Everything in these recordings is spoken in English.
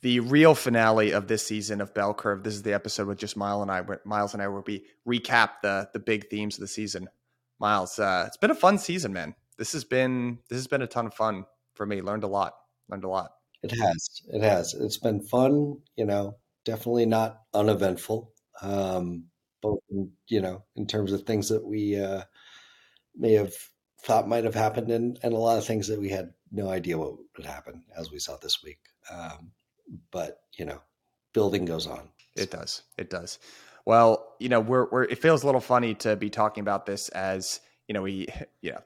the real finale of this season of Bell Curve. This is the episode with just Miles and I. Miles and I will be recap the the big themes of the season. Miles, uh, it's been a fun season, man. This has been this has been a ton of fun for me. Learned a lot. Learned a lot. It has. It has. It's been fun. You know, definitely not uneventful. Um, both you know in terms of things that we uh, may have thought might have happened, and and a lot of things that we had no idea what would happen, as we saw this week. Um, but you know, building goes on. It does. It does. Well, you know, we're we're it feels a little funny to be talking about this as you know we you know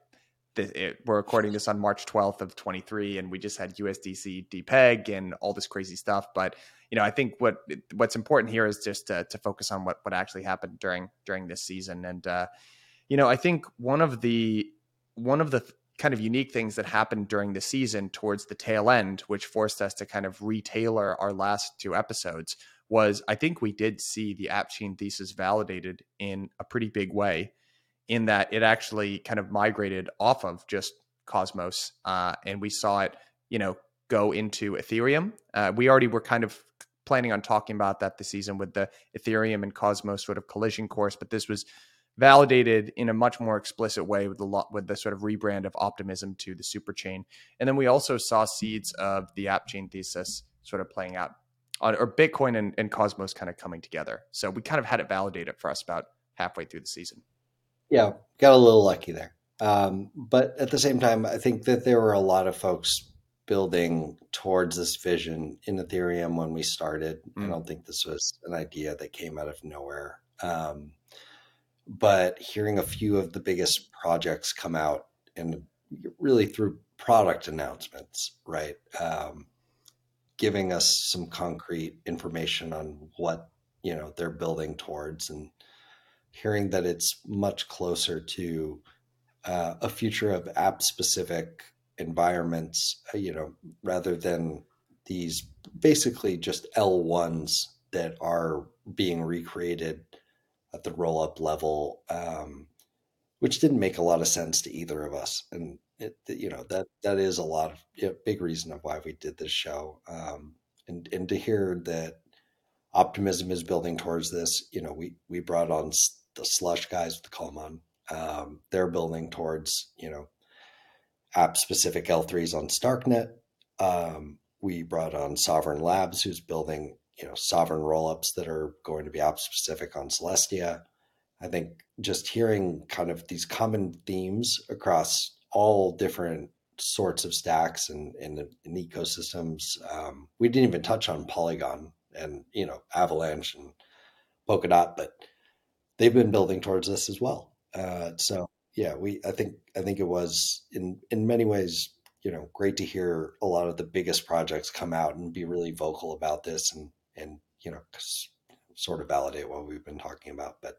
it, we're recording this on March 12th of 23, and we just had USDC depeg and all this crazy stuff. But you know, I think what what's important here is just to, to focus on what what actually happened during during this season. And uh, you know, I think one of the one of the kind of unique things that happened during the season towards the tail end, which forced us to kind of retailor our last two episodes, was I think we did see the App Chain thesis validated in a pretty big way in that it actually kind of migrated off of just Cosmos, uh, and we saw it, you know, go into Ethereum. Uh, we already were kind of planning on talking about that this season with the Ethereum and Cosmos sort of collision course, but this was validated in a much more explicit way with the lot with the sort of rebrand of optimism to the super chain. And then we also saw seeds of the app chain thesis sort of playing out on or Bitcoin and, and Cosmos kind of coming together. So we kind of had it validated for us about halfway through the season yeah, got a little lucky there. Um, but at the same time, I think that there were a lot of folks building towards this vision in Ethereum when we started. Mm. I don't think this was an idea that came out of nowhere. Um, but hearing a few of the biggest projects come out and really through product announcements, right? Um, giving us some concrete information on what you know they're building towards and hearing that it's much closer to uh, a future of app specific environments, uh, you know, rather than these basically just L1s that are being recreated at the roll up level, um, which didn't make a lot of sense to either of us. And it, you know, that, that is a lot of you know, big reason of why we did this show. Um, and, and to hear that optimism is building towards this, you know, we, we brought on the slush guys with the Kalman, um, they're building towards you know app specific L3s on Starknet. Um, we brought on Sovereign Labs, who's building you know sovereign rollups that are going to be app specific on Celestia. I think just hearing kind of these common themes across all different sorts of stacks and, and, and ecosystems. Um, we didn't even touch on Polygon and you know Avalanche and Polkadot, but they've been building towards this as well. Uh, so yeah, we I think I think it was in in many ways you know great to hear a lot of the biggest projects come out and be really vocal about this and and you know sort of validate what we've been talking about, but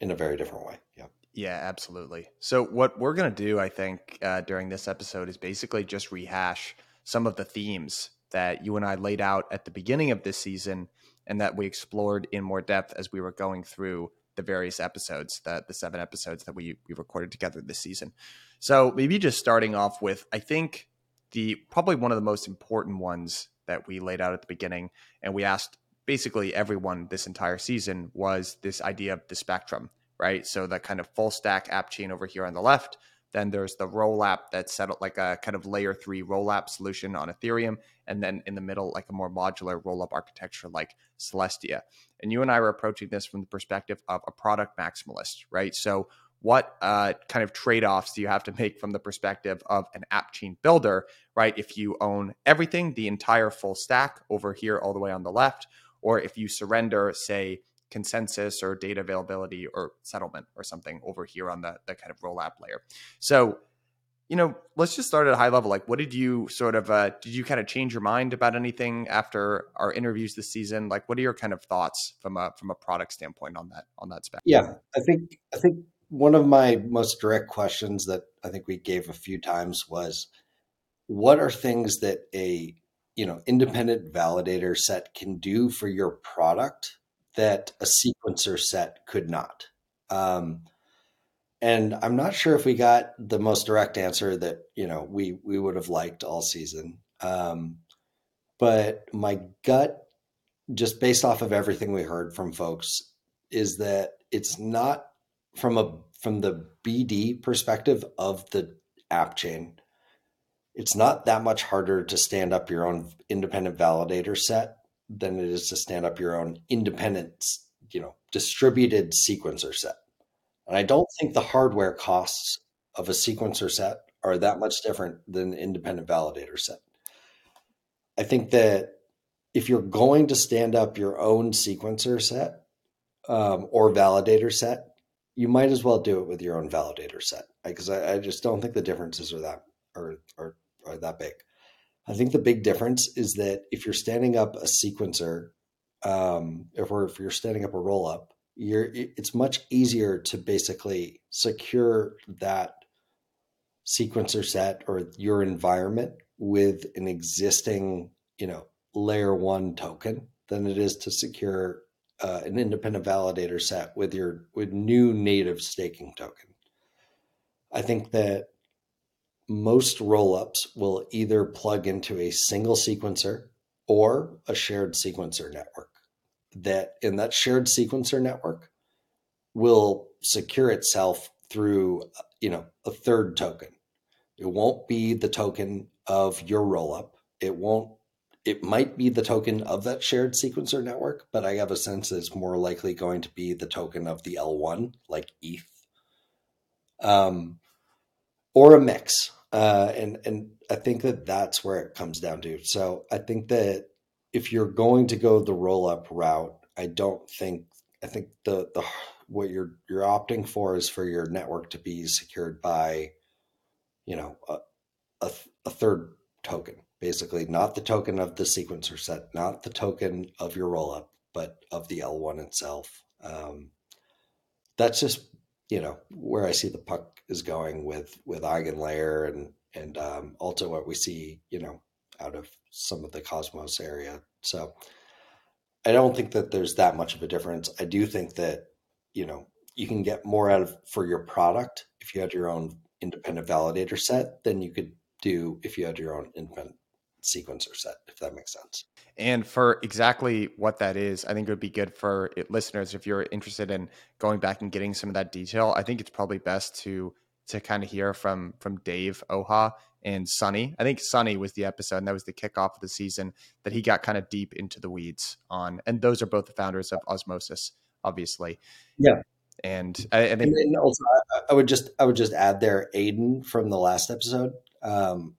in a very different way. Yeah. Yeah, absolutely. So what we're gonna do, I think, uh, during this episode is basically just rehash some of the themes that you and I laid out at the beginning of this season and that we explored in more depth as we were going through the various episodes, the, the seven episodes that we, we recorded together this season. So maybe just starting off with, I think the probably one of the most important ones that we laid out at the beginning, and we asked basically everyone this entire season was this idea of the spectrum, right? So the kind of full stack app chain over here on the left, then there's the Rollup that's set up like a kind of layer three Rollup solution on Ethereum. And then in the middle, like a more modular rollup architecture like Celestia. And you and I were approaching this from the perspective of a product maximalist, right? So what uh, kind of trade-offs do you have to make from the perspective of an app chain builder, right? If you own everything, the entire full stack over here all the way on the left, or if you surrender, say, consensus or data availability or settlement or something over here on the, the kind of Rollup layer. So you know, let's just start at a high level. Like, what did you sort of uh, did you kind of change your mind about anything after our interviews this season? Like, what are your kind of thoughts from a from a product standpoint on that on that spec? Yeah, I think I think one of my most direct questions that I think we gave a few times was, what are things that a you know independent validator set can do for your product that a sequencer set could not? Um, and I'm not sure if we got the most direct answer that you know we we would have liked all season. Um, but my gut, just based off of everything we heard from folks, is that it's not from a from the BD perspective of the app chain. It's not that much harder to stand up your own independent validator set than it is to stand up your own independent, you know, distributed sequencer set. And I don't think the hardware costs of a sequencer set are that much different than an independent validator set. I think that if you're going to stand up your own sequencer set um, or validator set, you might as well do it with your own validator set because I, I, just don't think the differences are that are, are, are that big. I think the big difference is that if you're standing up a sequencer, um, if, or if you're standing up a roll up, you're it's much easier to basically secure that sequencer set or your environment with an existing you know layer one token than it is to secure uh, an independent validator set with your with new native staking token. I think that most rollups will either plug into a single sequencer or a shared sequencer network that in that shared sequencer network will secure itself through you know a third token. It won't be the token of your rollup. It won't it might be the token of that shared sequencer network but i have a sense that it's more likely going to be the token of the l1 like eth um, or a mix uh, and and i think that that's where it comes down to. So i think that if you're going to go the roll up route, I don't think I think the the what you're you're opting for is for your network to be secured by, you know, a, a, a third token, basically not the token of the sequencer set, not the token of your rollup, but of the L1 itself. Um, that's just you know where I see the puck is going with with EigenLayer and and um, also what we see you know out of some of the Cosmos area. So I don't think that there's that much of a difference. I do think that, you know, you can get more out of for your product if you had your own independent validator set than you could do if you had your own independent sequencer set, if that makes sense. And for exactly what that is, I think it would be good for listeners if you're interested in going back and getting some of that detail. I think it's probably best to to kind of hear from from Dev Ojha and Sunny. I think Sunny was the episode, and that was the kickoff of the season that he got kind of deep into the weeds on. And those are both the founders of Osmosis, obviously. Yeah. And I, I think, and also, I would just I would just add there Aidan from the last episode um,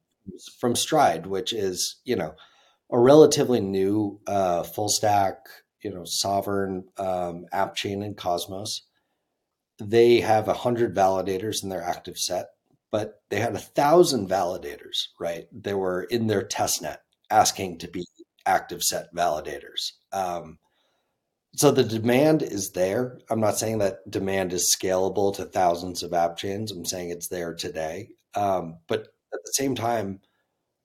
from Stride, which is you know a relatively new uh, full stack you know sovereign um, app chain in Cosmos. They have a hundred validators in their active set but they had a thousand validators, right? They were in their testnet asking to be active set validators. Um, so the demand is there. I'm not saying that demand is scalable to thousands of app chains. I'm saying it's there today. Um, but at the same time,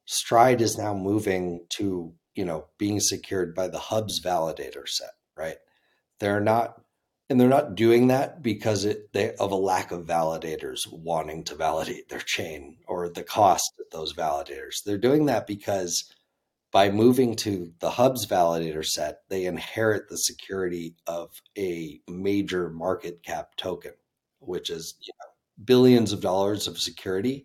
Stride is now moving to you know being secured by the Hubs validator set. Right? They're not and they're not doing that because it, they, of a lack of validators wanting to validate their chain or the cost of those validators. They're doing that because by moving to the hubs validator set, they inherit the security of a major market cap token, which is you know, billions of dollars of security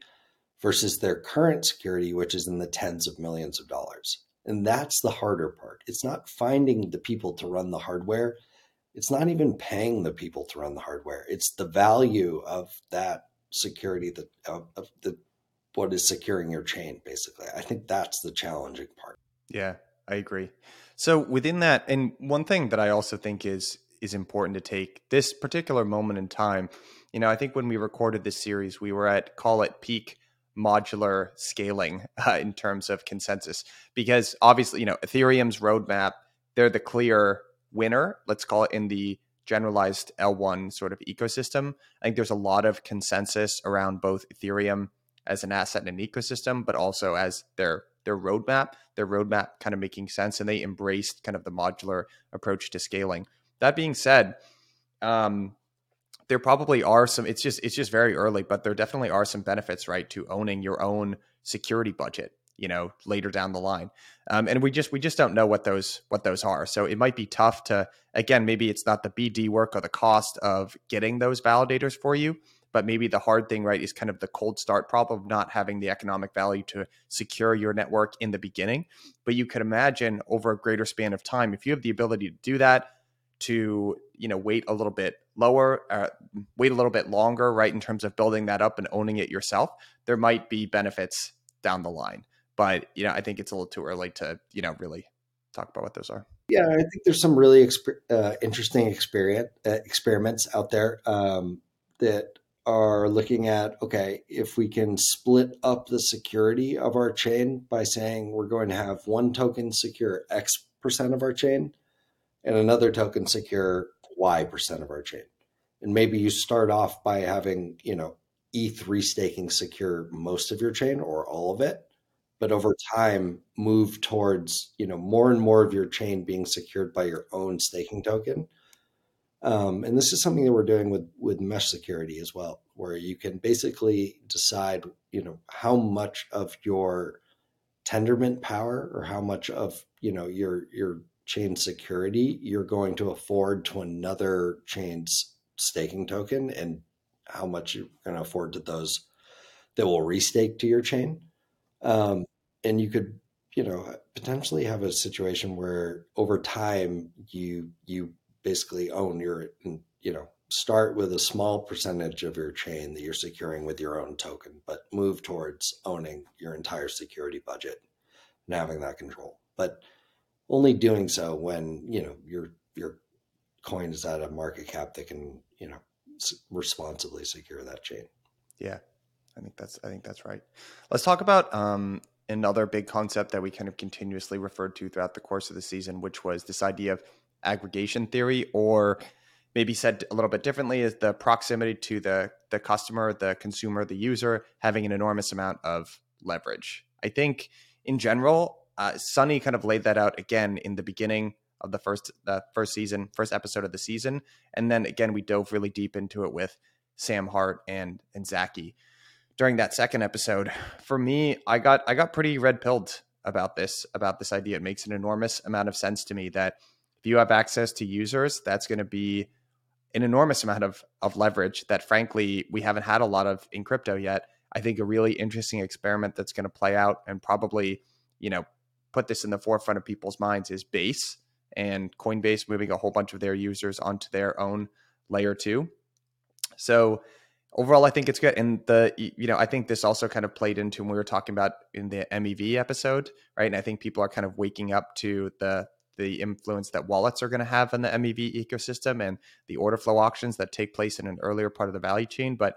versus their current security, which is in the tens of millions of dollars. And that's the harder part. It's not finding the people to run the hardware it's not even paying the people to run the hardware. It's the value of that security that of, of the what is securing your chain basically. I think that's the challenging part. Yeah, I agree. So within that and one thing that I also think is is important to take this particular moment in time, you know, I think when we recorded this series, we were at call it peak modular scaling uh, in terms of consensus. Because obviously you know ethereum's roadmap they're the clear winner let's call it in the generalized l1 sort of ecosystem. I think there's a lot of consensus around both ethereum as an asset and an ecosystem but also as their their roadmap their roadmap kind of making sense and they embraced kind of the modular approach to scaling. That being said um, there probably are some it's just it's just very early but there definitely are some benefits right to owning your own security budget you know later down the line. Um, and we just we just don't know what those what those are. So it might be tough to again maybe it's not the bd work or the cost of getting those validators for you but maybe the hard thing right is kind of the cold start problem of not having the economic value to secure your network in the beginning. But you could imagine over a greater span of time if you have the ability to do that to you know wait a little bit lower uh, wait a little bit longer right in terms of building that up and owning it yourself there might be benefits down the line. But you know i think it's a little too early to you know really talk about what those are. Yeah i think there's some really exp- uh, interesting experience uh, experiments out there um, that are looking at okay if we can split up the security of our chain by saying we're going to have one token secure x percent of our chain and another token secure Y percent of our chain. And maybe you start off by having, you know, ETH staking secure most of your chain or all of it, but over time move towards, you know, more and more of your chain being secured by your own staking token. Um, and this is something that we're doing with with mesh security as well, where you can basically decide, you know, how much of your tendermint power or how much of you know your your chain security you're going to afford to another chain's staking token and how much you're going to afford to those that will restake to your chain. Um, and you could, you know, potentially have a situation where over time you you basically own your, you know, start with a small percentage of your chain that you're securing with your own token, but move towards owning your entire security budget and having that control. But only doing so when you know your your coin is at a market cap that can you know responsibly secure that chain. Yeah, I think that's I think that's right. Let's talk about um, another big concept that we kind of continuously referred to throughout the course of the season, which was this idea of aggregation theory, or maybe said a little bit differently, is the proximity to the the customer, the consumer, the user having an enormous amount of leverage. I think in general, uh, Sunny kind of laid that out again in the beginning of the first the first season, first episode of the season, and then again we dove really deep into it with Sam Hart and and Zaki during that second episode. For me, I got I got pretty red pilled about this about this idea. It makes an enormous amount of sense to me that if you have access to users, that's going to be an enormous amount of of leverage that frankly we haven't had a lot of in crypto yet. I think a really interesting experiment that's going to play out and probably, you know, put this in the forefront of people's minds is Base and Coinbase moving a whole bunch of their users onto their own layer two. So overall, I think it's good. And the you know I think this also kind of played into when we were talking about in the MEV episode, right? And I think people are kind of waking up to the the influence that wallets are going to have in the MEV ecosystem and the order flow auctions that take place in an earlier part of the value chain. But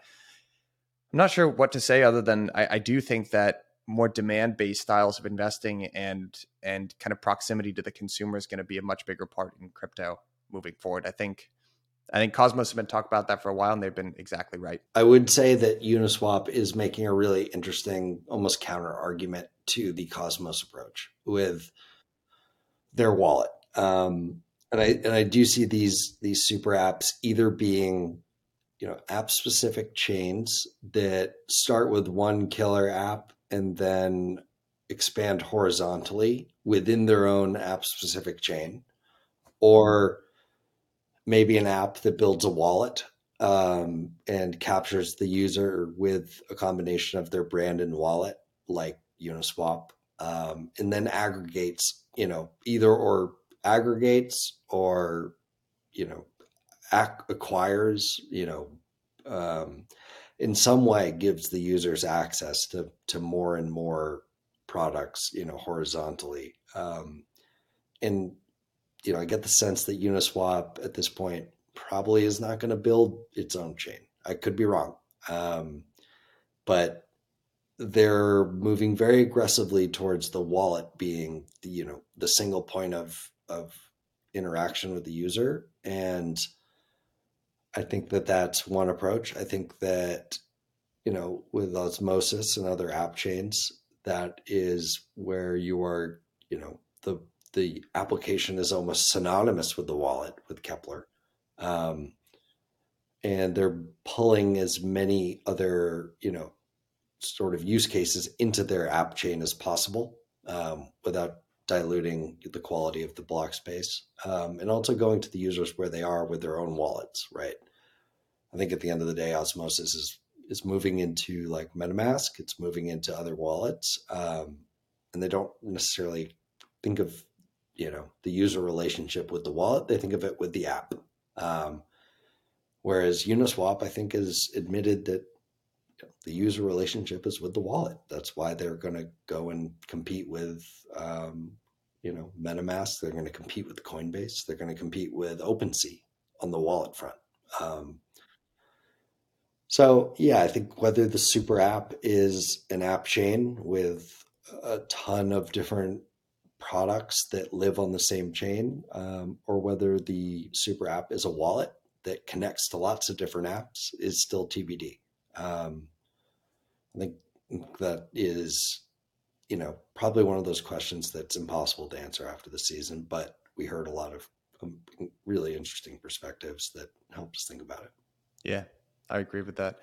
I'm not sure what to say other than I, I do think that more demand based styles of investing and and kind of proximity to the consumer is going to be a much bigger part in crypto moving forward. I think I think Cosmos have been talking about that for a while and they've been exactly right. I would say that Uniswap is making a really interesting almost counter argument to the Cosmos approach with their wallet. Um, and I and I do see these these super apps either being you know app specific chains that start with one killer app and then expand horizontally within their own app specific chain or maybe an app that builds a wallet um, and captures the user with a combination of their brand and wallet like uniswap um, and then aggregates you know either or aggregates or you know ac- acquires you know um, in some way gives the users access to to more and more products, you know, horizontally. Um, and you know, I get the sense that Uniswap at this point probably is not going to build its own chain. I could be wrong, um, but they're moving very aggressively towards the wallet being the, you know the single point of of interaction with the user and i think that that's one approach i think that you know with osmosis and other app chains that is where you are you know the the application is almost synonymous with the wallet with Keplr. Um, and they're pulling as many other, you know, sort of use cases into their app chain as possible um, without diluting the quality of the block space um, and also going to the users where they are with their own wallets, right? I think at the end of the day, Osmosis is is moving into like MetaMask. It's moving into other wallets, um, and they don't necessarily think of you know the user relationship with the wallet. They think of it with the app. Um, whereas Uniswap, I think, has admitted that the user relationship is with the wallet. That's why they're going to go and compete with, um, you know, MetaMask. They're going to compete with Coinbase. They're going to compete with OpenSea on the wallet front. Um, so yeah, I think whether the super app is an app chain with a ton of different products that live on the same chain, um, or whether the super app is a wallet that connects to lots of different apps is still TBD. Um, I think that is, you know, probably one of those questions that's impossible to answer after the season, but we heard a lot of um, really interesting perspectives that helped us think about it. Yeah, I agree with that.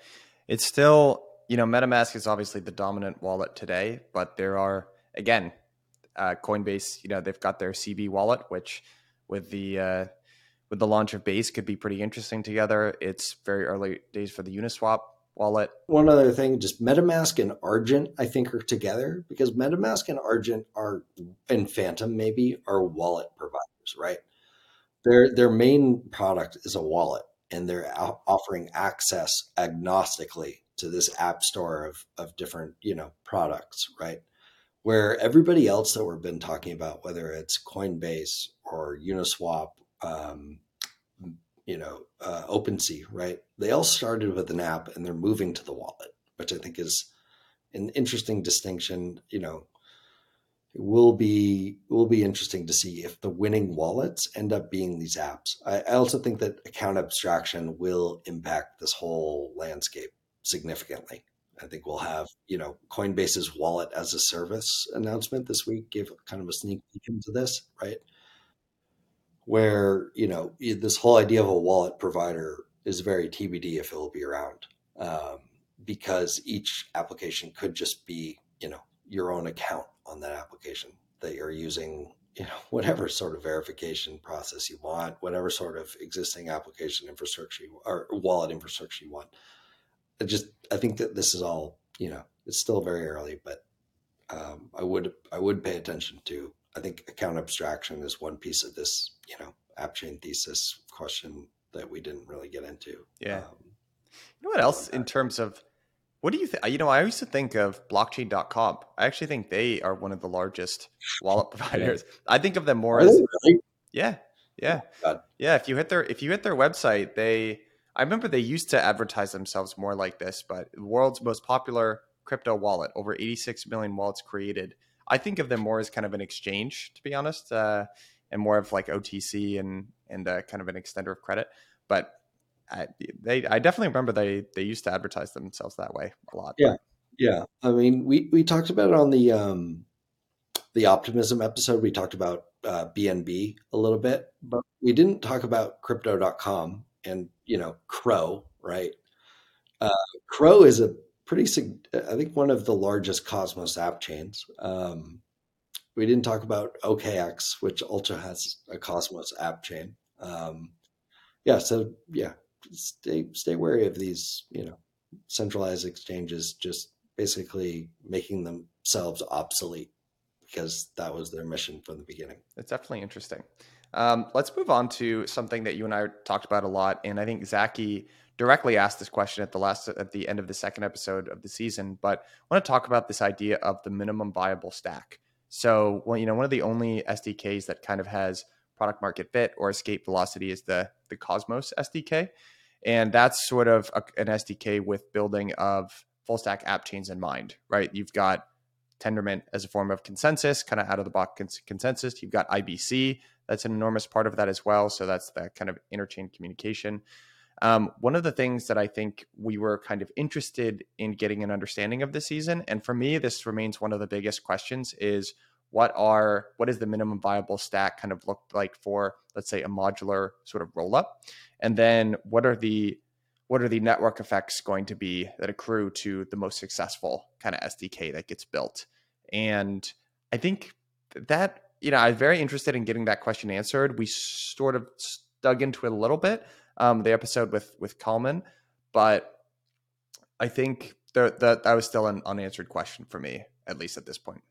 It's still, you know, MetaMask is obviously the dominant wallet today, but there are, again, uh, Coinbase, you know, they've got their CB wallet, which with the uh, with the launch of Base could be pretty interesting together. It's very early days for the Uniswap wallet. One other thing, just MetaMask and Argent, I think are together because MetaMask and Argent are and Phantom maybe are wallet providers, right? Their their main product is a wallet, and they're offering access agnostically to this app store of of different you know products, right? where everybody else that we've been talking about, whether it's Coinbase or Uniswap, um, you know, uh, OpenSea, right? They all started with an app and they're moving to the wallet, which I think is an interesting distinction. You know, it will be will be interesting to see if the winning wallets end up being these apps. I, I also think that account abstraction will impact this whole landscape significantly. I think we'll have, you know, Coinbase's wallet as a service announcement this week gave kind of a sneak peek into this, right? Where, you know, this whole idea of a wallet provider is very TBD if it will be around um, because each application could just be, you know, your own account on that application that you're using, you know, whatever sort of verification process you want, whatever sort of existing application infrastructure you, or wallet infrastructure you want. I just I think that this is all you know it's still very early, but um, I would I would pay attention to. I think account abstraction is one piece of this you know app chain thesis question that we didn't really get into. Yeah. Um, you know what else in terms of what do you think? You know, I used to think of blockchain.com. I actually think they are one of the largest wallet providers. Yeah. I think of them more are as really? yeah, yeah, oh, yeah. If you hit their if you hit their website, they I remember they used to advertise themselves more like this, but world's most popular crypto wallet, over 86 million wallets created. I think of them more as kind of an exchange, to be honest, uh, and more of like OTC and and uh, kind of an extender of credit. But I, they, I definitely remember they they used to advertise themselves that way a lot. Yeah, yeah. I mean, we we talked about it on the um, the optimism episode. We talked about uh, BNB a little bit, but we didn't talk about crypto.com and you know CRO, right? Uh, CRO is a pretty, I think, one of the largest Cosmos app chains. Um, we didn't talk about OKX, which also has a Cosmos app chain. Um, yeah, so yeah, stay stay wary of these, you know, centralized exchanges just basically making themselves obsolete because that was their mission from the beginning. It's definitely interesting. Um, let's move on to something that you and I talked about a lot, and I think Zaki directly asked this question at the last at the end of the second episode of the season. But I want to talk about this idea of the minimum viable stack. So, well, you know, one of the only SDKs that kind of has product market fit or escape velocity is the the Cosmos SDK, and that's sort of a, an SDK with building of full stack app chains in mind, right? You've got Tendermint as a form of consensus, kind of out of the box consensus. You've got IBC, that's an enormous part of that as well. So that's the kind of interchain communication. Um, one of the things that I think we were kind of interested in getting an understanding of this season, and for me, this remains one of the biggest questions, is what are what is the minimum viable stack kind of look like for let's say a modular sort of roll up, and then what are the what are the network effects going to be that accrue to the most successful kind of SDK that gets built? And I think that, you know, I'm very interested in getting that question answered. We sort of dug into it a little bit, um, the episode with with Kalman, but I think that that that was still an unanswered question for me, at least at this point.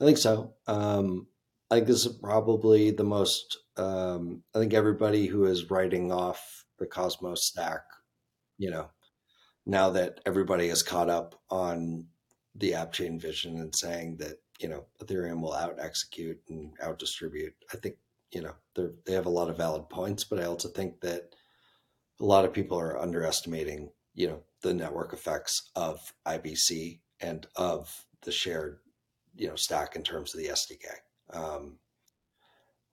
I think so. Um, I think this is probably the most. Um, I think everybody who is writing off the Cosmos stack, you know, now that everybody is caught up on the app chain vision and saying that, you know, Ethereum will out execute and out distribute, I think, you know, they they have a lot of valid points, but I also think that a lot of people are underestimating, you know, the network effects of IBC and of the shared, you know, stack in terms of the SDK. Um,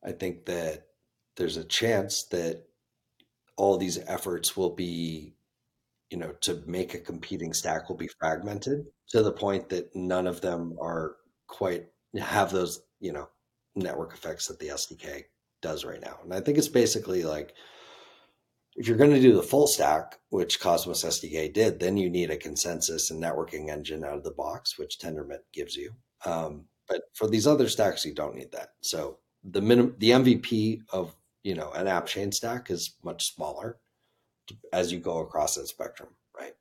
I think that there's a chance that all these efforts will be you know to make a competing stack will be fragmented to the point that none of them are quite have those you know network effects that the SDK does right now. And I think it's basically like if you're going to do the full stack, which Cosmos SDK did, then you need a consensus and networking engine out of the box, which Tendermint gives you. Um, but for these other stacks, you don't need that. So the minimum, the MVP of you know, an app chain stack is much smaller as you go across that spectrum, right?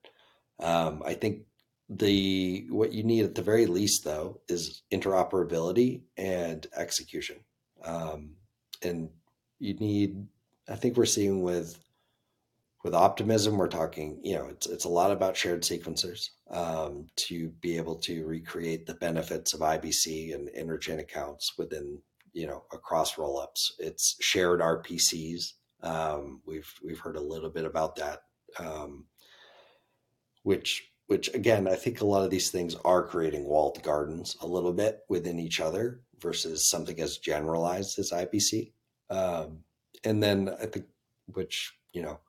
Um, I think the what you need at the very least though is interoperability and execution, um, and you need. I think we're seeing with with optimism, we're talking. You know, it's it's a lot about shared sequencers um, to be able to recreate the benefits of IBC and interchain accounts within you know across rollups. It's shared RPCs. Um, we've we've heard a little bit about that, um, which which again I think a lot of these things are creating walled gardens a little bit within each other versus something as generalized as IBC. Um, and then I think which you know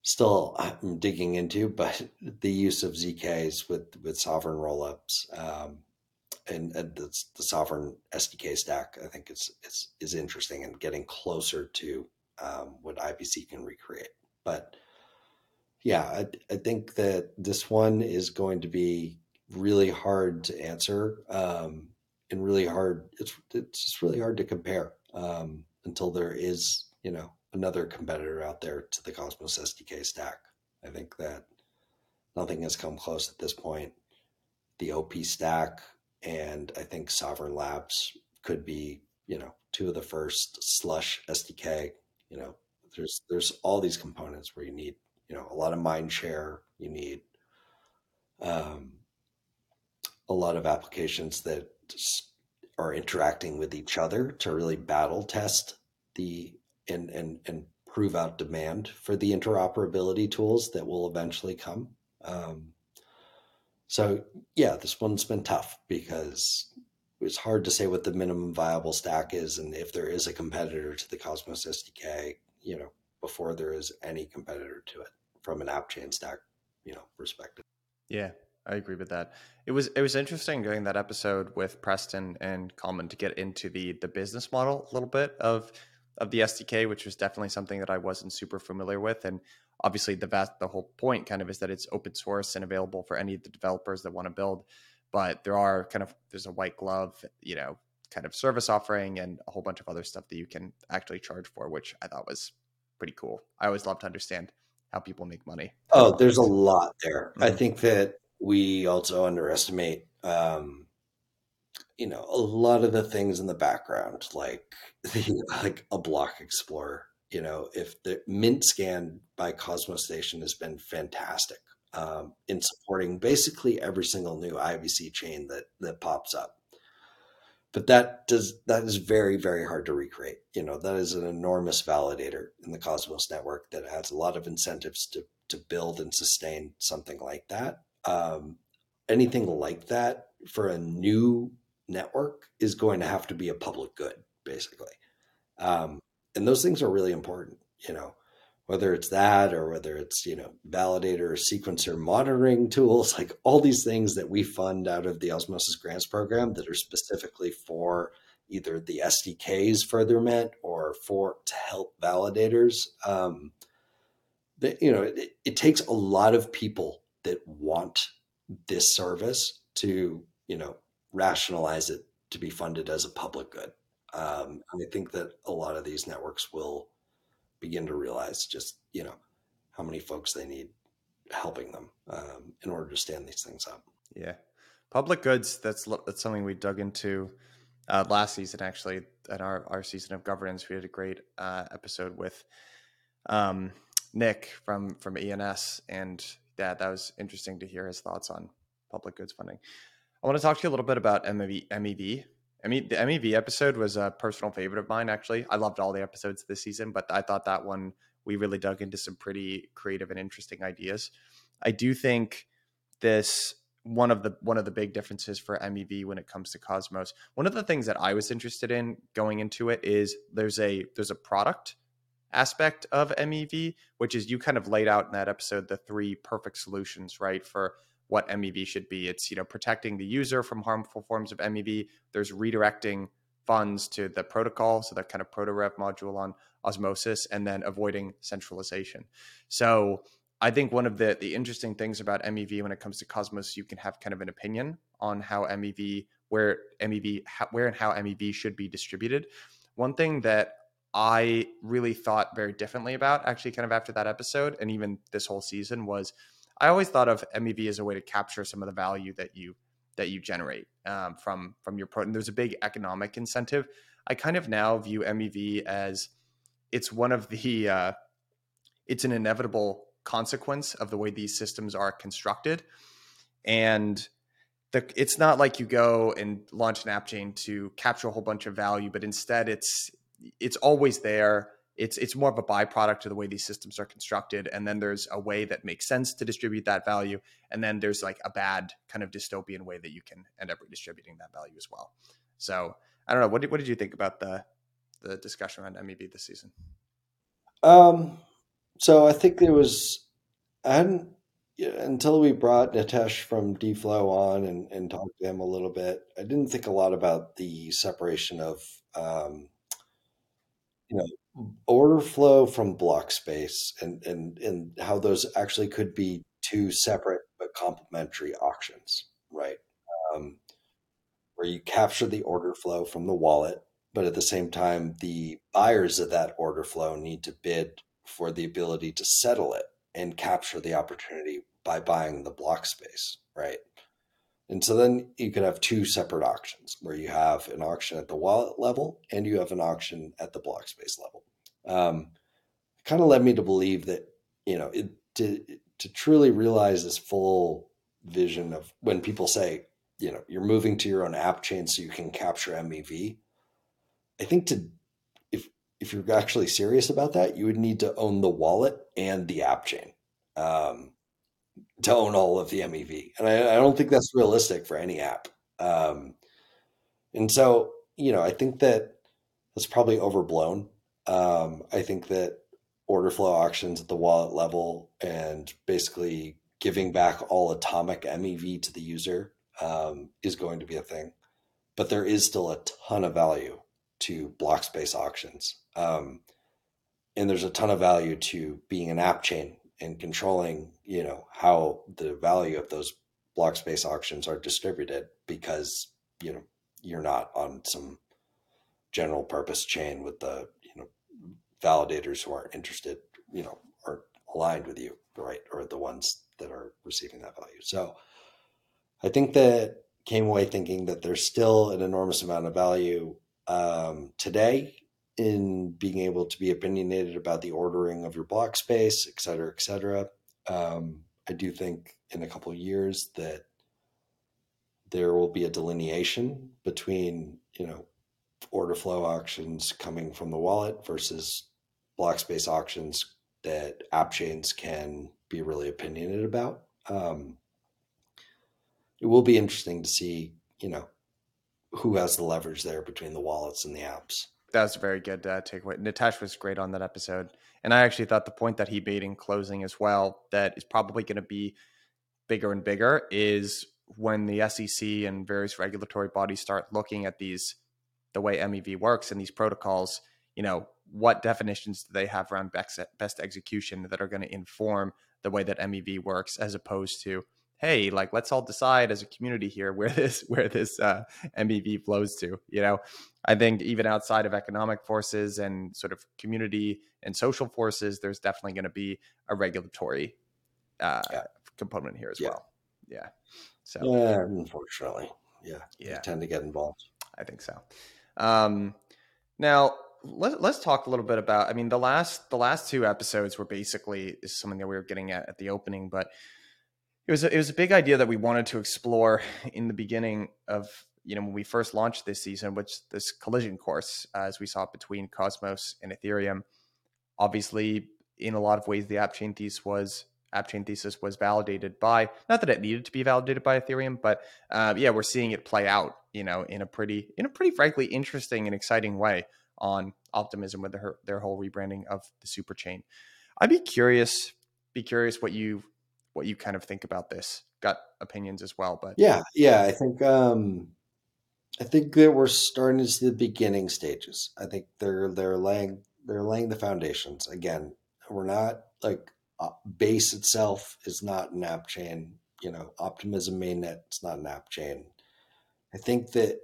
still I'm digging into, but the use of ZKs with with sovereign rollups. Um, and, and the, the, sovereign SDK stack, I think is is is interesting and getting closer to um, what IBC can recreate. But yeah, I, I, think that this one is going to be really hard to answer um, and really hard. It's it's just really hard to compare um, until there is you know another competitor out there to the Cosmos SDK stack. I think that nothing has come close at this point. The OP stack and I think Sovereign Labs could be, you know, two of the first slush SDK. You know, there's there's all these components where you need, you know, a lot of mind share. You need um, a lot of applications that are interacting with each other to really battle test the and and and prove out demand for the interoperability tools that will eventually come. Um, so yeah, this one's been tough because it's hard to say what the minimum viable stack is and if there is a competitor to the Cosmos SDK, you know, before there is any competitor to it from an app chain stack, you know, perspective. Yeah, I agree with that. It was it was interesting doing that episode with Preston and Kalman to get into the the business model a little bit of of the SDK, which was definitely something that I wasn't super familiar with. And obviously the vast the whole point kind of is that it's open source and available for any of the developers that want to build but there are kind of there's a white glove you know kind of service offering and a whole bunch of other stuff that you can actually charge for which i thought was pretty cool i always love to understand how people make money oh there's a lot there mm-hmm. i think that we also underestimate um you know a lot of the things in the background like the like a block explorer you know, if the Mintscan by Cosmostation has been fantastic um, in supporting basically every single new IBC chain that that pops up. But that does that is very very hard to recreate. You know, that is an enormous validator in the Cosmos network that has a lot of incentives to to build and sustain something like that. um, anything like that for a new network is going to have to be a public good, basically. Um, and those things are really important, you know, whether it's that or whether it's, you know, validator or sequencer monitoring tools, like all these things that we fund out of the Osmosis Grants program that are specifically for either the SDK's furtherment or for to help validators. Um, that, you know, it, it takes a lot of people that want this service to, you know, rationalize it to be funded as a public good. Um, and I think that a lot of these networks will begin to realize just, you know, how many folks they need helping them um, in order to stand these things up. Yeah. Public goods, that's, that's something we dug into uh, last season, actually, at our, our season of governance. We had a great uh, episode with um, Nick from, from ENS. And yeah, that was interesting to hear his thoughts on public goods funding. I want to talk to you a little bit about MEV. MEV. I mean, the MEV episode was a personal favorite of mine. Actually, I loved all the episodes this season, but I thought that one we really dug into some pretty creative and interesting ideas. I do think this one of the one of the big differences for MEV when it comes to Cosmos. One of the things that I was interested in going into it is there's a there's a product aspect of MEV, which is you kind of laid out in that episode the three perfect solutions, right, for what MEV should be. It's you know protecting the user from harmful forms of MEV. There's redirecting funds to the protocol, so that kind of proto-rev module on Osmosis, and then avoiding centralization. So I think one of the the interesting things about MEV when it comes to Cosmos, you can have kind of an opinion on how MEV, where MEV, where and how MEV should be distributed. One thing that I really thought very differently about, actually, kind of after that episode, and even this whole season, was I always thought of MEV as a way to capture some of the value that you that you generate um, from from your protein. There's a big economic incentive. I kind of now view MEV as it's one of the uh, it's an inevitable consequence of the way these systems are constructed, and the, it's not like you go and launch an app chain to capture a whole bunch of value, but instead it's it's always there it's it's more of a byproduct of the way these systems are constructed and then there's a way that makes sense to distribute that value and then there's like a bad kind of dystopian way that you can end up redistributing that value as well. So i don't know what did, what did you think about the the discussion around mev this season? Um so i think there was i hadn't until we brought Nitesh from DFlow on and, and talked to him a little bit, I didn't think a lot about the separation of um, you know order flow from block space and and and how those actually could be two separate but complementary auctions right? Um, where you capture the order flow from the wallet but at the same time the buyers of that order flow need to bid for the ability to settle it and capture the opportunity by buying the block space right and so then you could have two separate auctions where you have an auction at the wallet level and you have an auction at the block space level. Um, kind of led me to believe that, you know, it, to, to truly realize this full vision of when people say, you know, you're moving to your own app chain so you can capture MEV. I think to, if, if you're actually serious about that, you would need to own the wallet and the app chain. Um, to own all of the MEV. And I, I don't think that's realistic for any app. Um, and so, you know, I think that that's probably overblown. Um, I think that order flow auctions at the wallet level and basically giving back all atomic MEV to the user um, is going to be a thing. But there is still a ton of value to block space auctions. Um, and there's a ton of value to being an app chain and controlling, you know, how the value of those block space auctions are distributed because, you know, you're not on some general purpose chain with the, you know, validators who aren't interested, you know, are aligned with you, right? Or the ones that are receiving that value. So I think that came away thinking that there's still an enormous amount of value um, today in being able to be opinionated about the ordering of your block space, et cetera, et cetera. Um, I do think in a couple of years that there will be a delineation between, you know, order flow auctions coming from the wallet versus block space auctions that app chains can be really opinionated about. Um, it will be interesting to see, you know, who has the leverage there between the wallets and the apps. That's a very good uh, takeaway. Nitesh was great on that episode. And I actually thought the point that he made in closing as well, that is probably going to be bigger and bigger, is when the SEC and various regulatory bodies start looking at these, the way MEV works and these protocols, you know, what definitions do they have around best, best execution that are going to inform the way that MEV works, as opposed to, hey, like let's all decide as a community here where this where this uh, MEV flows to. You know, I think even outside of economic forces and sort of community and social forces, there's definitely going to be a regulatory uh, yeah. component here as yeah. well. Yeah. So, yeah, unfortunately, yeah, yeah, tend to get involved. I think so. Um, now let, us talk a little bit about. I mean, the last the last two episodes were basically is something that we were getting at at the opening, but it was a, it was a big idea that we wanted to explore in the beginning of you know when we first launched this season, which this collision course, uh, as we saw between Cosmos and Ethereum. Obviously, in a lot of ways, the app chain thesis was app chain thesis was validated by not that it needed to be validated by Ethereum, but uh, yeah, we're seeing it play out, you know, in a pretty in a pretty frankly interesting and exciting way on Optimism with their their whole rebranding of the super chain. I'd be curious, be curious what you what you kind of think about this. Got opinions as well, but yeah, yeah, I think um, I think that we're starting to see the beginning stages. I think they're they're laying they're laying the foundations. Again, we're not like uh, base itself is not an app chain. You know, Optimism mainnet it's not an app chain. I think that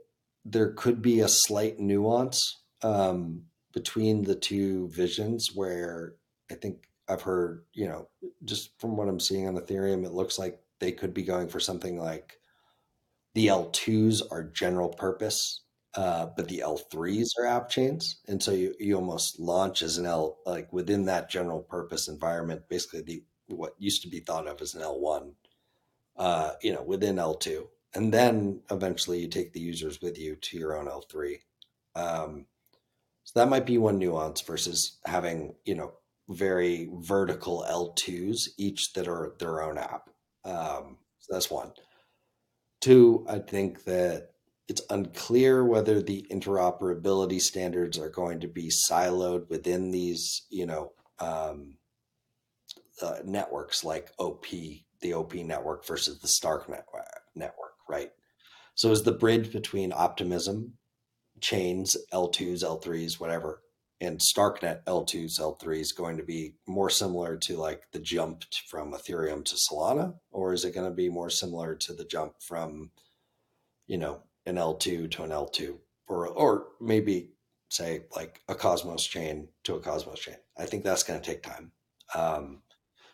there could be a slight nuance um, between the two visions where I think I've heard, you know, just from what I'm seeing on Ethereum, it looks like they could be going for something like the L2s are general purpose, uh, but the L3s are app chains. And so you, you almost launch as an L, like within that general purpose environment, basically the what used to be thought of as an L1, uh, you know, within L2. And then eventually you take the users with you to your own L3. Um, so that might be one nuance versus having, you know, very vertical L2s, each that are their own app. Um, so that's one. Two, I think that it's unclear whether the interoperability standards are going to be siloed within these, you know, um, uh, networks like OP, the OP network versus the Stark network, network, right? So is the bridge between Optimism chains, L2s, L3s, whatever, and Starknet L2s, L3s going to be more similar to like the jump from Ethereum to Solana? Or is it going to be more similar to the jump from, you know, an L2 to an L2? Or, or maybe say like a Cosmos chain to a Cosmos chain. I think that's going to take time. Um,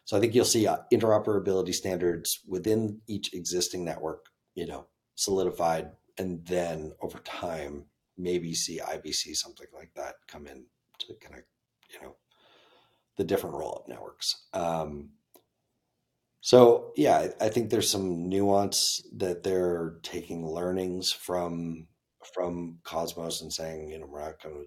so I think you'll see uh, interoperability standards within each existing network, you know, solidified, and then over time maybe see IBC, something like that, come in to kind of, you know, the different roll up networks. Um, so yeah, I, I think there's some nuance that they're taking learnings from from Cosmos and saying, you know, we're not going to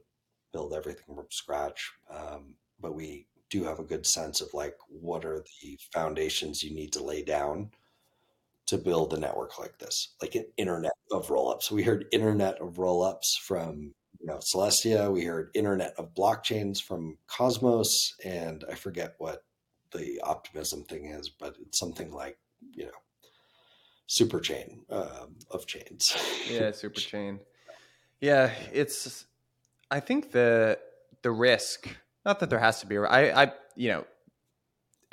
build everything from scratch, um, but we do have a good sense of like what are the foundations you need to lay down to build a network like this, like an internet of rollups. We heard internet of rollups from you know Celestia. We heard internet of blockchains from Cosmos, and I forget what the optimism thing is, but it's something like you know super chain um, of chains. yeah, super chain. Yeah, it's. I think the the risk. Not that there has to be. I, I you know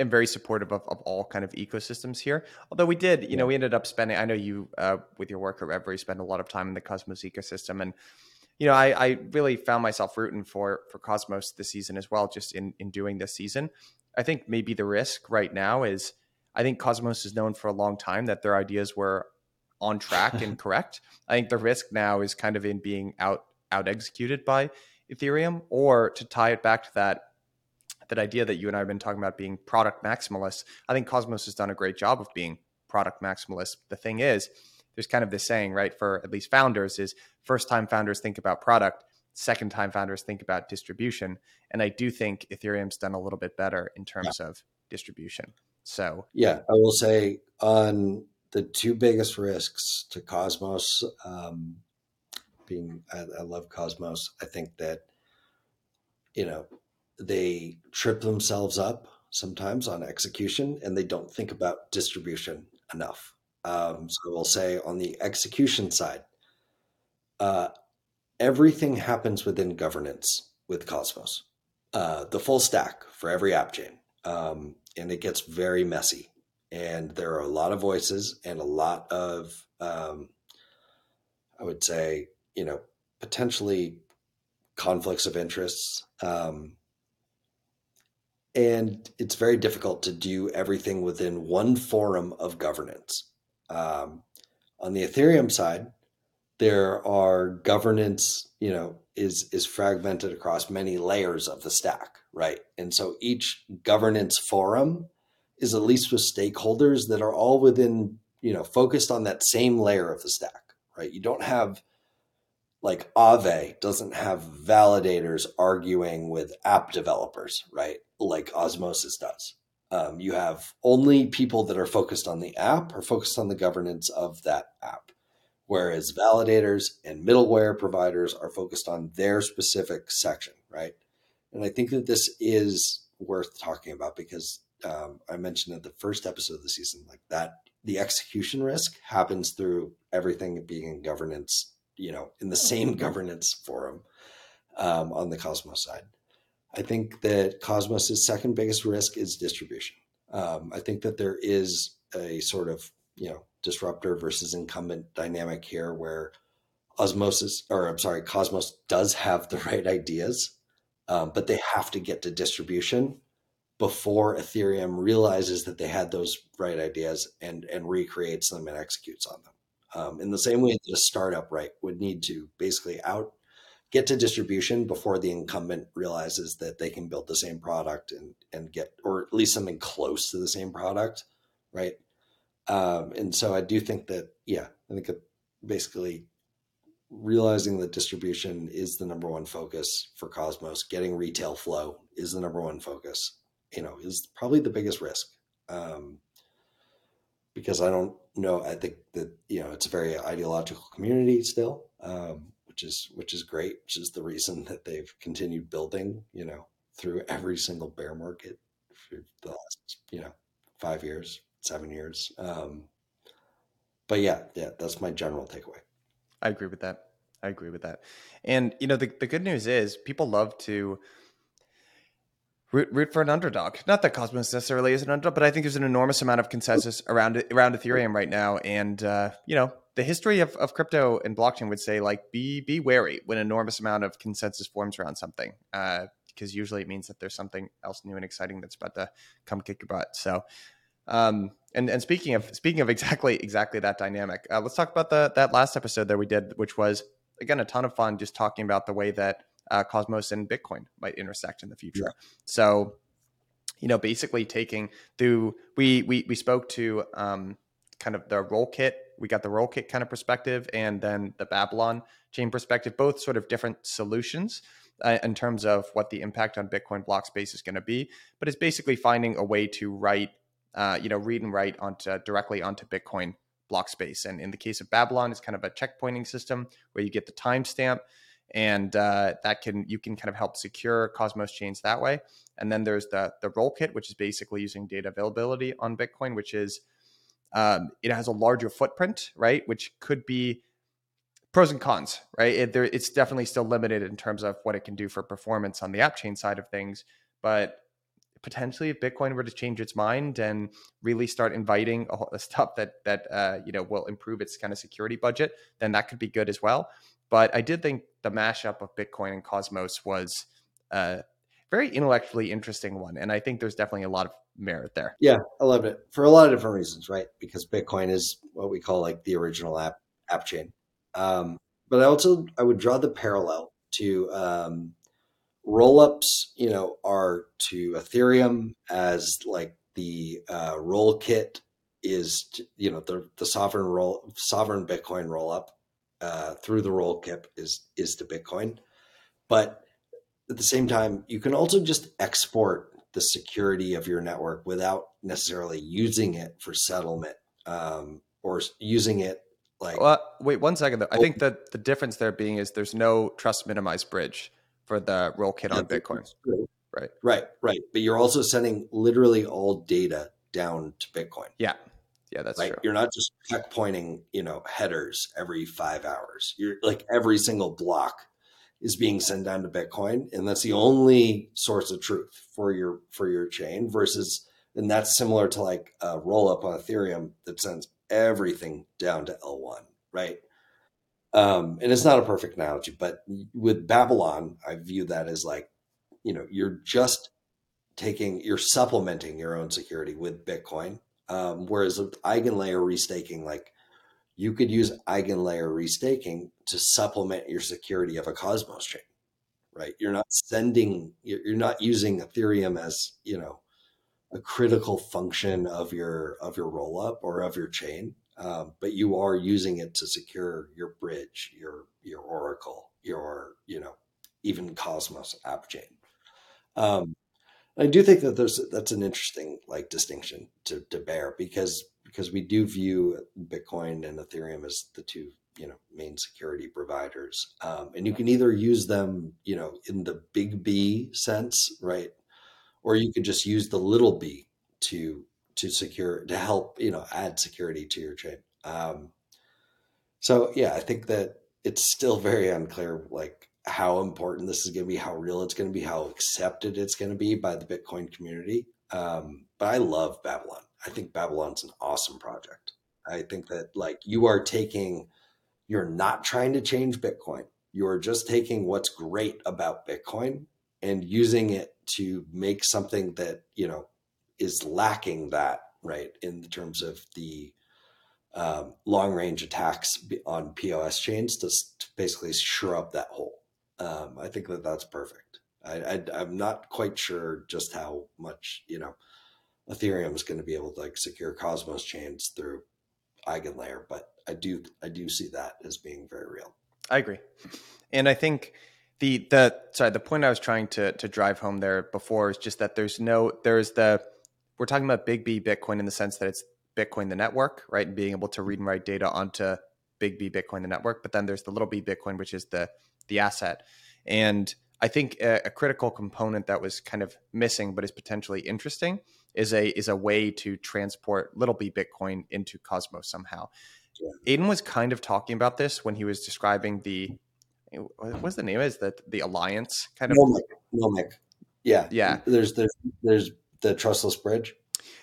am very supportive of, of all kind of ecosystems here. Although we did, you yeah. know, we ended up spending. I know you uh, with your work at Reverie spend a lot of time in the Cosmos ecosystem, and you know, I, I really found myself rooting for for Cosmos this season as well. Just in in doing this season, I think maybe the risk right now is I think Cosmos is known for a long time that their ideas were on track and correct. I think the risk now is kind of in being out out executed by Ethereum, or to tie it back to that that idea that you and I have been talking about being product maximalists. I think Cosmos has done a great job of being product maximalist. The thing is, there's kind of this saying, right, for at least founders is first time founders think about product, second time founders think about distribution. And I do think Ethereum's done a little bit better in terms yeah. of distribution. So, yeah, I will say on the two biggest risks to Cosmos, um, being I, I love Cosmos. I think that you know they trip themselves up sometimes on execution, and they don't think about distribution enough. Um, so we'll say on the execution side, uh, everything happens within governance with Cosmos, uh, the full stack for every app chain. Um, and it gets very messy. And there are a lot of voices and a lot of, um, I would say, you know, potentially conflicts of interests. Um, and it's very difficult to do everything within one forum of governance. Um, on the Ethereum side, there are governance, you know, is is fragmented across many layers of the stack, right? And so each governance forum is at least with stakeholders that are all within, you know, focused on that same layer of the stack, right? You don't have like Aave doesn't have validators arguing with app developers, right? Like Osmosis does. Um, you have only people that are focused on the app or focused on the governance of that app, whereas validators and middleware providers are focused on their specific section, right? And I think that this is worth talking about because um, I mentioned at the first episode of the season, like that, the execution risk happens through everything being in governance, you know, in the same governance forum um, on the Cosmos side. I think that Cosmos's second biggest risk is distribution. Um, I think that there is a sort of you know disruptor versus incumbent dynamic here, where Osmosis or I'm sorry, Cosmos does have the right ideas, um, but they have to get to distribution before Ethereum realizes that they had those right ideas and and recreates them and executes on them. Um, in the same way that a startup right would need to basically out get to distribution before the incumbent realizes that they can build the same product and and get or at least something close to the same product right? Um, and so i do think that yeah i think basically realizing that distribution is the number one focus for cosmos getting retail flow is the number one focus you know is probably the biggest risk. Um, because i don't know i think that you know it's a very ideological community still um, which is which is great, which is the reason that they've continued building, you know, through every single bear market for the last, you know, five years, seven years. Um, but yeah, yeah, that's my general takeaway. I agree with that. I agree with that. And you know, the the good news is people love to root, root for an underdog. Not that Cosmos necessarily is an underdog, but I think there's an enormous amount of consensus around around Ethereum right now. And uh, you know, the history of, of crypto and blockchain would say like be be wary when enormous amount of consensus forms around something uh, because usually it means that there's something else new and exciting that's about to come kick your butt so um, and and speaking of speaking of exactly exactly that dynamic uh, let's talk about the that last episode that we did which was again a ton of fun just talking about the way that uh, cosmos and bitcoin might intersect in the future yeah. so you know basically taking through we we we spoke to um, kind of the Rollkit we got the Rollkit kind of perspective and then the Babylon chain perspective, both sort of different solutions uh, in terms of what the impact on Bitcoin block space is going to be. But it's basically finding a way to write, uh, you know, read and write onto directly onto Bitcoin block space. And in the case of Babylon, it's kind of a checkpointing system where you get the timestamp and uh, that can you can kind of help secure Cosmos chains that way. And then there's the the Rollkit, which is basically using data availability on Bitcoin, which is um, it has a larger footprint, right? Which could be pros and cons, right? It, there, it's definitely still limited in terms of what it can do for performance on the app chain side of things. But potentially, if Bitcoin were to change its mind and really start inviting a, a stuff that that uh, you know will improve its kind of security budget, then that could be good as well. But I did think the mashup of Bitcoin and Cosmos was a very intellectually interesting one, and I think there's definitely a lot of merit there. Yeah, I love it for a lot of different reasons, right? Because Bitcoin is what we call like the original app app chain. Um, but I also I would draw the parallel to um, rollups. You know, are to Ethereum as like the uh, Rollkit is to, you know the the sovereign roll sovereign Bitcoin rollup uh, through the Rollkit is is to Bitcoin, but at the same time you can also just export the security of your network without necessarily using it for settlement. Um, or using it like. Well, wait one second though. I think that the difference there being is there's no trust minimized bridge for the Rollkit on Bitcoin. Right. Right. Right. But you're also sending literally all data down to Bitcoin. Yeah. Yeah, that's right? true. You're not just checkpointing, you know, headers every five hours. You're like every single block is being sent down to Bitcoin, and that's the only source of truth for your for your chain. Versus, and that's similar to like a roll up on Ethereum that sends everything down to L1, right? Um, and it's not a perfect analogy, but with Babylon, I view that as like, you know, you're just taking, you're supplementing your own security with Bitcoin um, whereas with eigenlayer restaking, like you could use eigenlayer restaking to supplement your security of a Cosmos chain, right? You're not sending, you're not using Ethereum as, you know, a critical function of your of your rollup or of your chain, um, but you are using it to secure your bridge, your your Oracle, your you know even Cosmos app chain. Um, I do think that there's that's an interesting like distinction to, to bear because because we do view Bitcoin and Ethereum as the two you know main security providers, um, and you can either use them you know in the big B sense, right, or you could just use the little b to to secure to help you know add security to your chain. Um, so yeah, I think that it's still very unclear like how important this is going to be, how real it's going to be, how accepted it's going to be by the Bitcoin community. Um, but I love Babylon. I think Babylon's an awesome project. I think that like you are taking, you're not trying to change Bitcoin. You're just taking what's great about Bitcoin and using it to make something that, you know, is lacking that, right, in terms of the um, long range attacks on POS chains to, to basically shore up that hole. Um, I think that that's perfect. I, am not quite sure just how much you know Ethereum is going to be able to like secure Cosmos chains through EigenLayer, but I do I do see that as being very real. I agree, and I think the the sorry the point I was trying to to drive home there before is just that there's no there's the we're talking about big B Bitcoin in the sense that it's Bitcoin the network right and being able to read and write data onto big B Bitcoin the network, but then there's the little B Bitcoin which is the the asset. And I think a, a, critical component that was kind of missing, but is potentially interesting, is a is a way to transport little b Bitcoin into Cosmos somehow. Yeah. Aidan was kind of talking about this when he was describing the what's the name is that the alliance kind of Nomic. Nomic. Yeah, yeah. There's there's there's the trustless bridge.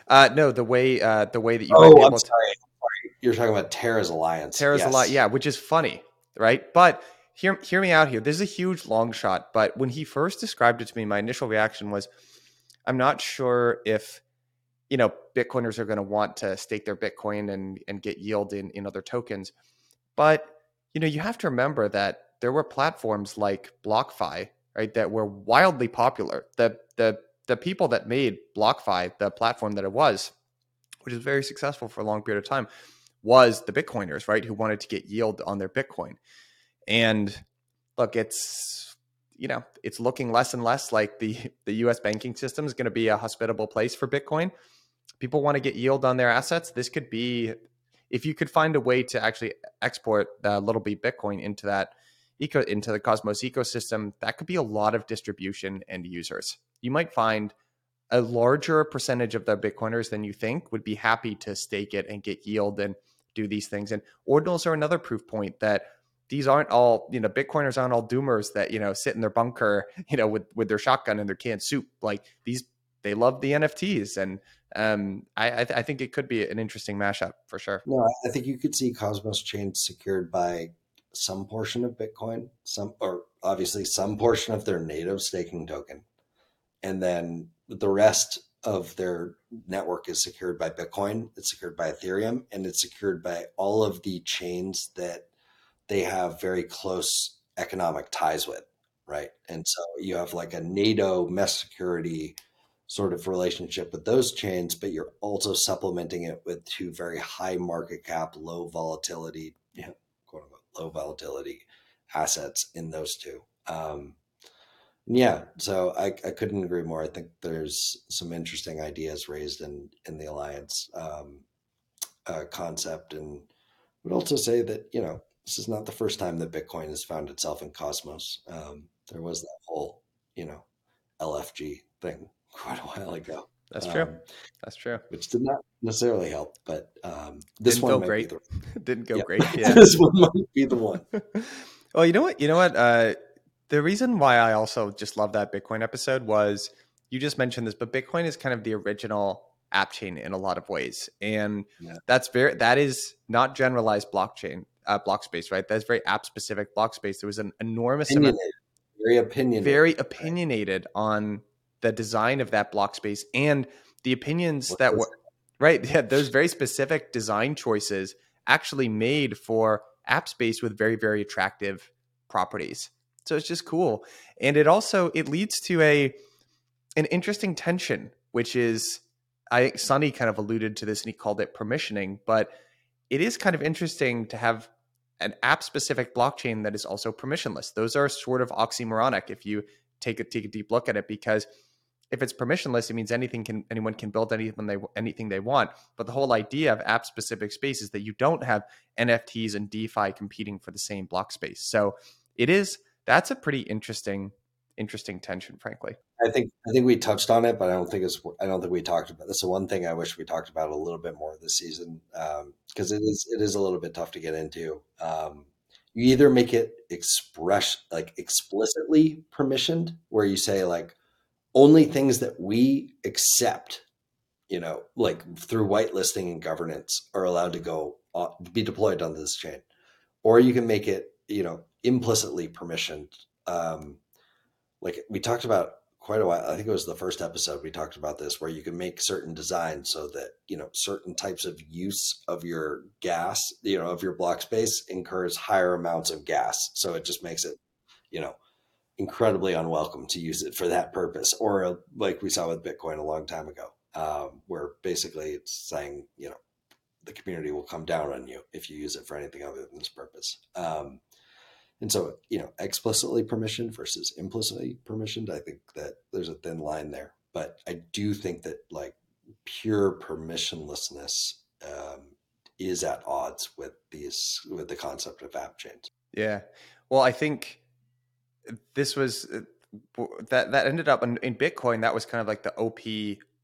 Uh, no, the way uh, the way that you. Oh, I'm sorry. To... You're talking about Terra's alliance. Terra's yes. alliance, yeah, which is funny, right? But hear hear me out here. This is a huge long shot, but when he first described it to me, my initial reaction was, I'm not sure if you know Bitcoiners are going to want to stake their Bitcoin and and get yield in in other tokens, but you know you have to remember that there were platforms like BlockFi, right, that were wildly popular. The the the people that made BlockFi, the platform that it was, which was very successful for a long period of time, was the Bitcoiners, right, who wanted to get yield on their Bitcoin. And look, it's you know, it's looking less and less like the the US banking system is going to be a hospitable place for Bitcoin. People want to get yield on their assets. This could be if you could find a way to actually export the little b Bitcoin into that eco into the Cosmos ecosystem, that could be a lot of distribution and users. You might find a larger percentage of the Bitcoiners than you think would be happy to stake it and get yield and do these things. And ordinals are another proof point that these aren't all you know bitcoiners aren't all doomers that you know sit in their bunker you know with with their shotgun and their canned soup. Like these they love the nfts and um i I, th- I, think it could be an interesting mashup for sure. No i think you could see cosmos chains secured by some portion of bitcoin some or obviously some portion of their native staking token and then the rest of their network is secured by bitcoin it's secured by ethereum and it's secured by all of the chains that they have very close economic ties with, right? And so you have like a NATO mesh security sort of relationship with those chains, but you're also supplementing it with two very high market cap, low volatility, quote unquote, low volatility assets in those two. Um, yeah, so I, I couldn't agree more. I think there's some interesting ideas raised in in the alliance. Um, uh, concept, and would also say that you know this is not the first time that Bitcoin has found itself in Cosmos. Um, there was that whole you know LFG thing quite a while ago. That's true. Um, That's true. Which did not necessarily help, but um, this Didn't one great. The, Didn't go yeah. great. Yeah. this one might be the one. well, you know what? You know what? Uh, the reason why I also just love that Bitcoin episode was you just mentioned this, but Bitcoin is kind of the original app chain in a lot of ways, and Yeah. that's very that is not generalized blockchain uh, block space, right? That's very app specific block space. There was an enormous amount very opinionated. very opinionated on the design of that block space and the opinions What that were right yeah those very specific design choices actually made for app space with very very attractive properties so it's just cool and it also it leads to a an interesting tension which is i think sunny kind of alluded to this and he called it permissioning but it is kind of interesting to have an app specific blockchain that is also permissionless those are sort of oxymoronic if you take a take a deep look at it because if it's permissionless, it means anything can anyone can build anything they anything they want. But the whole idea of app specific space is that you don't have NFTs and DeFi competing for the same block space. So it is that's a pretty interesting interesting tension, frankly. I think I think we touched on it, but I don't think it's. I don't think we talked about. That's the one thing I wish we talked about a little bit more this season because it is it is a little bit tough to get into. Um, you either make it express like explicitly permissioned, where you say like only things that we accept, you know, like through whitelisting and governance, are allowed to go on, be deployed on this chain, or you can make it, you know, implicitly permissioned. Um, like we talked about quite a while. I think it was the first episode we talked about this, where you can make certain designs so that you know certain types of use of your gas, you know, of your block space incurs higher amounts of gas. So it just makes it, you know, incredibly unwelcome to use it for that purpose. Or like we saw with Bitcoin a long time ago, um, where basically it's saying, you know, the community will come down on you if you use it for anything other than this purpose. Um, and so, you know, explicitly permissioned versus implicitly permissioned, I think that there's a thin line there. But I do think that like pure permissionlessness um, is at odds with these with the concept of app chains. Yeah. Well, I think this was that that ended up in, in Bitcoin. That was kind of like the OP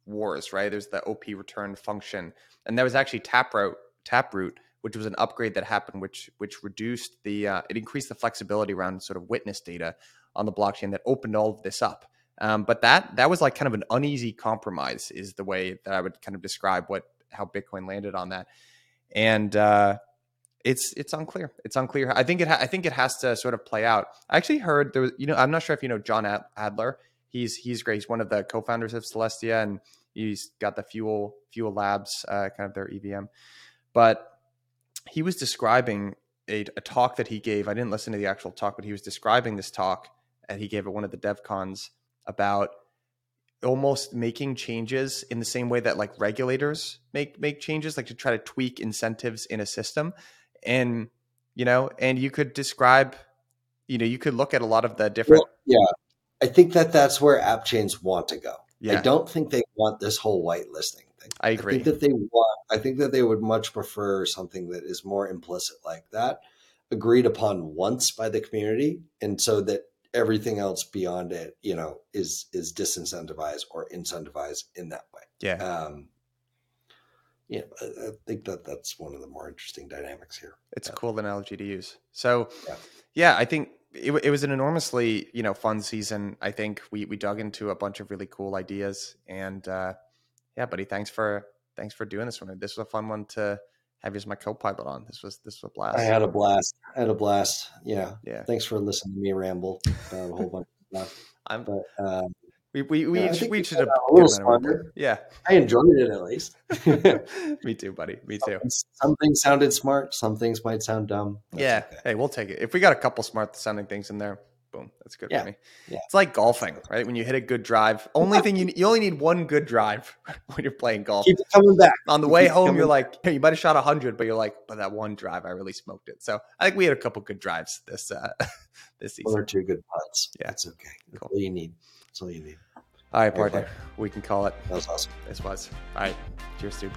wars, right? There's the OP return function, and that was actually Taproot. Taproot, which was an upgrade that happened, which which reduced the uh, it increased the flexibility around sort of witness data on the blockchain that opened all of this up. Um, but that that was like kind of an uneasy compromise, is the way that I would kind of describe what how Bitcoin landed on that, and. Uh, it's it's unclear. It's unclear. I think it ha- I think it has to sort of play out. I actually heard there was you know I'm not sure if you know John Adler. He's he's great. He's one of the co-founders of Celestia, and he's got the Fuel Fuel Labs, uh, kind of their EVM. But he was describing a, a talk that he gave. I didn't listen to the actual talk, but he was describing this talk and he gave at one of the DevCons about almost making changes in the same way that like regulators make make changes, like to try to tweak incentives in a system. And you know and you could describe you know you could look at a lot of the different well, yeah. I think that that's where app chains want to go. Yeah. i don't think they want this whole whitelisting i agree i think that they want i think that they would much prefer something that is more implicit like that agreed upon once by the community and so that everything else beyond it you know is is disincentivized or incentivized in that way yeah um yeah, I think that that's one of the more interesting dynamics here. It's yeah. a cool analogy to use. So, yeah, yeah I think it, it, was an enormously you know fun season. I think we we dug into a bunch of really cool ideas, and uh, yeah, buddy, thanks for thanks for doing this one. This was a fun one to have you as my co-pilot on. This was this was a blast. I had a blast. I had a blast. Yeah, yeah. Thanks for listening to me ramble about a whole bunch of stuff. I'm, but um, we we we, yeah, each, we should have a little smarter. Yeah, I enjoyed it at least. me too, buddy. Me too. Some, some, things sounded smart. Some things might sound dumb. That's yeah. Okay. Hey, we'll take it. If we got a couple smart sounding things in there, boom, that's good yeah. for me. Yeah. It's like golfing, right? When you hit a good drive, only thing you you only need one good drive when you're playing golf. Keep coming back. On the Keep way home, you're like, hey, you might have shot hundred, but you're like, but that one drive, I really smoked it. So I think we had a couple good drives this uh this season. One or two good putts. Yeah, it's okay. That's cool. all you need. That's all you need. All right, partner. We can call it. That was awesome. This was. All right. Cheers, dude.